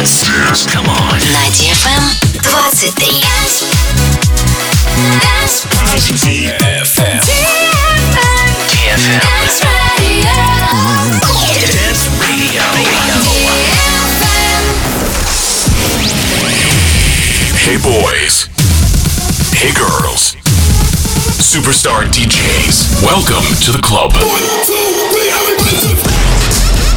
Dance. Dance. Come on. На DFM 23. DFM. DFM. Dance Radio. Hey boys. Hey girls. Superstar DJs. Welcome to the club.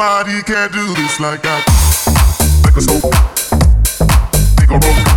Nobody can do this like I. Like a soul. Like a rope.